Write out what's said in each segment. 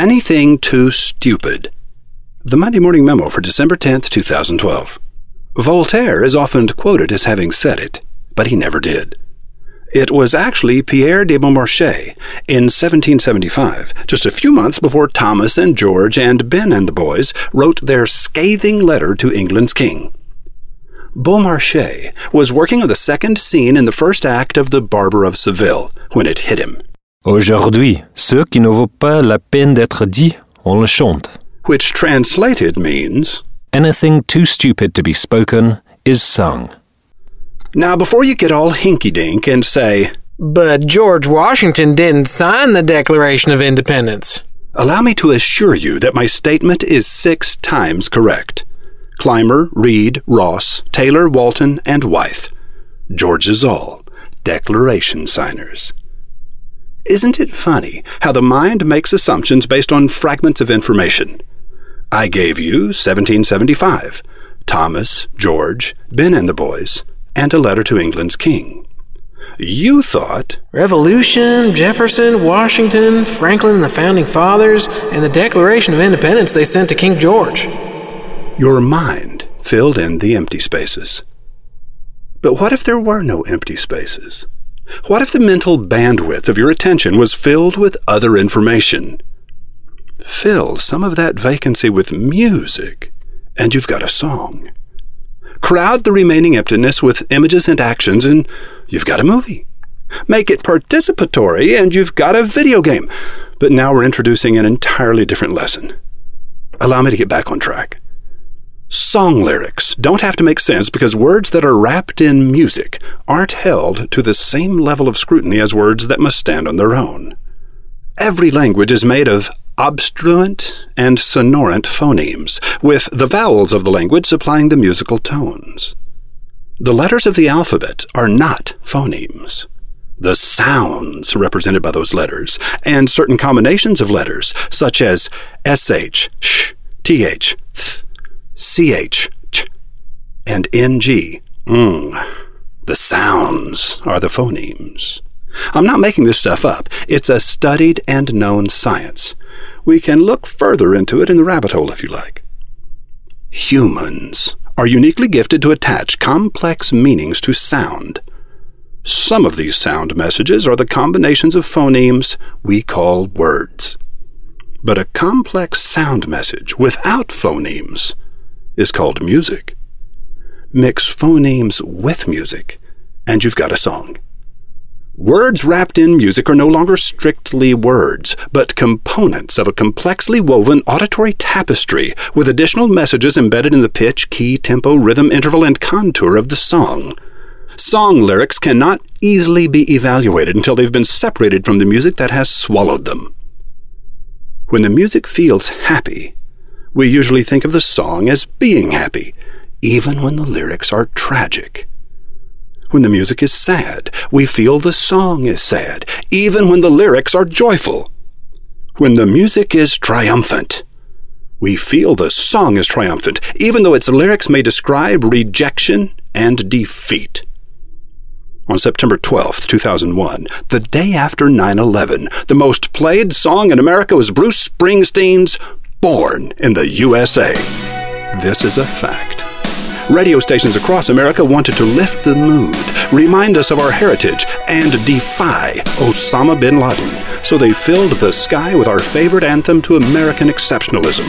Anything too stupid. The Monday Morning Memo for December 10th, 2012. Voltaire is often quoted as having said it, but he never did. It was actually Pierre de Beaumarchais in 1775, just a few months before Thomas and George and Ben and the boys wrote their scathing letter to England's king. Beaumarchais was working on the second scene in the first act of The Barber of Seville when it hit him. Aujourd'hui, ce qui ne vaut pas la peine d'être dit, on le chante. Which translated means Anything too stupid to be spoken is sung. Now, before you get all hinky dink and say, But George Washington didn't sign the Declaration of Independence. allow me to assure you that my statement is six times correct. Clymer, Read, Ross, Taylor, Walton, and Wythe. George's all. Declaration signers. Isn't it funny how the mind makes assumptions based on fragments of information? I gave you 1775, Thomas, George, Ben and the boys, and a letter to England's king. You thought, Revolution, Jefferson, Washington, Franklin the Founding Fathers, and the Declaration of Independence they sent to King George. your mind filled in the empty spaces. But what if there were no empty spaces? What if the mental bandwidth of your attention was filled with other information? Fill some of that vacancy with music, and you've got a song. Crowd the remaining emptiness with images and actions, and you've got a movie. Make it participatory, and you've got a video game. But now we're introducing an entirely different lesson. Allow me to get back on track. Song lyrics don't have to make sense because words that are wrapped in music aren't held to the same level of scrutiny as words that must stand on their own. Every language is made of obstruent and sonorant phonemes, with the vowels of the language supplying the musical tones. The letters of the alphabet are not phonemes. The sounds represented by those letters, and certain combinations of letters, such as sh, sh, th, th, ch, ch, and ng, ng. The sounds are the phonemes. I'm not making this stuff up. It's a studied and known science. We can look further into it in the rabbit hole if you like. Humans are uniquely gifted to attach complex meanings to sound. Some of these sound messages are the combinations of phonemes we call words. But a complex sound message without phonemes is called music. Mix phonemes with music, and you've got a song. Words wrapped in music are no longer strictly words, but components of a complexly woven auditory tapestry with additional messages embedded in the pitch, key, tempo, rhythm, interval, and contour of the song. Song lyrics cannot easily be evaluated until they've been separated from the music that has swallowed them. When the music feels happy, we usually think of the song as being happy, even when the lyrics are tragic. When the music is sad, we feel the song is sad, even when the lyrics are joyful. When the music is triumphant, we feel the song is triumphant, even though its lyrics may describe rejection and defeat. On September 12, 2001, the day after 9 11, the most played song in America was Bruce Springsteen's Born in the USA. This is a fact. Radio stations across America wanted to lift the mood, remind us of our heritage, and defy Osama bin Laden, so they filled the sky with our favorite anthem to American exceptionalism.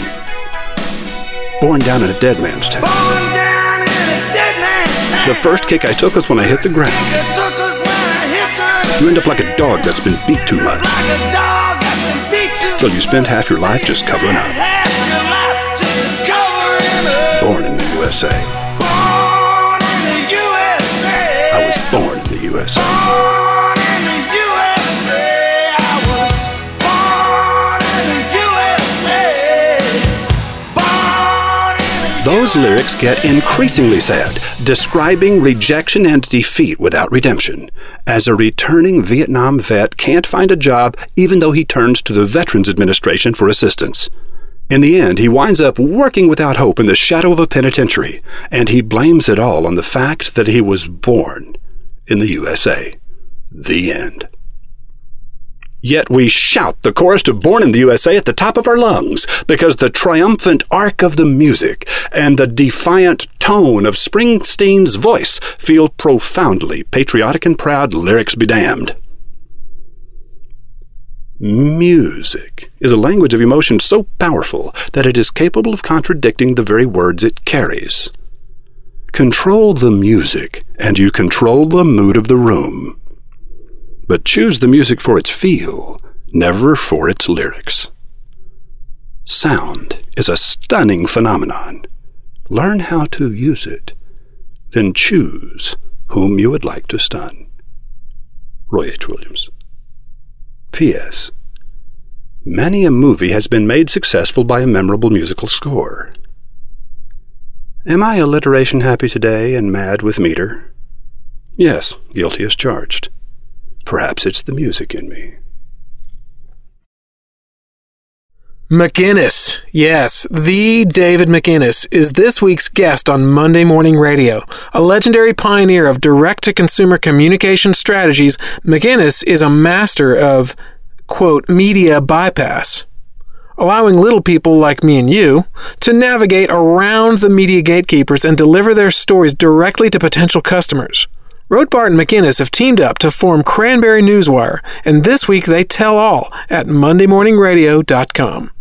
Born down in a dead man's town. Born down in a dead man's town. The first kick I took was when I hit the ground. It took us when I hit the You end up like a dog that's been beat too much, till you spend half your life just covering up. Those lyrics get increasingly sad, describing rejection and defeat without redemption, as a returning Vietnam vet can't find a job even though he turns to the Veterans Administration for assistance. In the end, he winds up working without hope in the shadow of a penitentiary, and he blames it all on the fact that he was born in the USA. The end. Yet we shout the chorus to Born in the USA at the top of our lungs because the triumphant arc of the music and the defiant tone of Springsteen's voice feel profoundly patriotic and proud, lyrics be damned. Music is a language of emotion so powerful that it is capable of contradicting the very words it carries. Control the music, and you control the mood of the room but choose the music for its feel, never for its lyrics. Sound is a stunning phenomenon. Learn how to use it, then choose whom you would like to stun. Roy H. Williams. P.S. Many a movie has been made successful by a memorable musical score. Am I alliteration happy today and mad with meter? Yes, guilty as charged. Perhaps it's the music in me. McInnis, yes, the David McInnis, is this week's guest on Monday Morning Radio. A legendary pioneer of direct to consumer communication strategies, McInnis is a master of, quote, media bypass, allowing little people like me and you to navigate around the media gatekeepers and deliver their stories directly to potential customers. Rothbart and McInnis have teamed up to form Cranberry Newswire, and this week they tell all at MondayMorningRadio.com.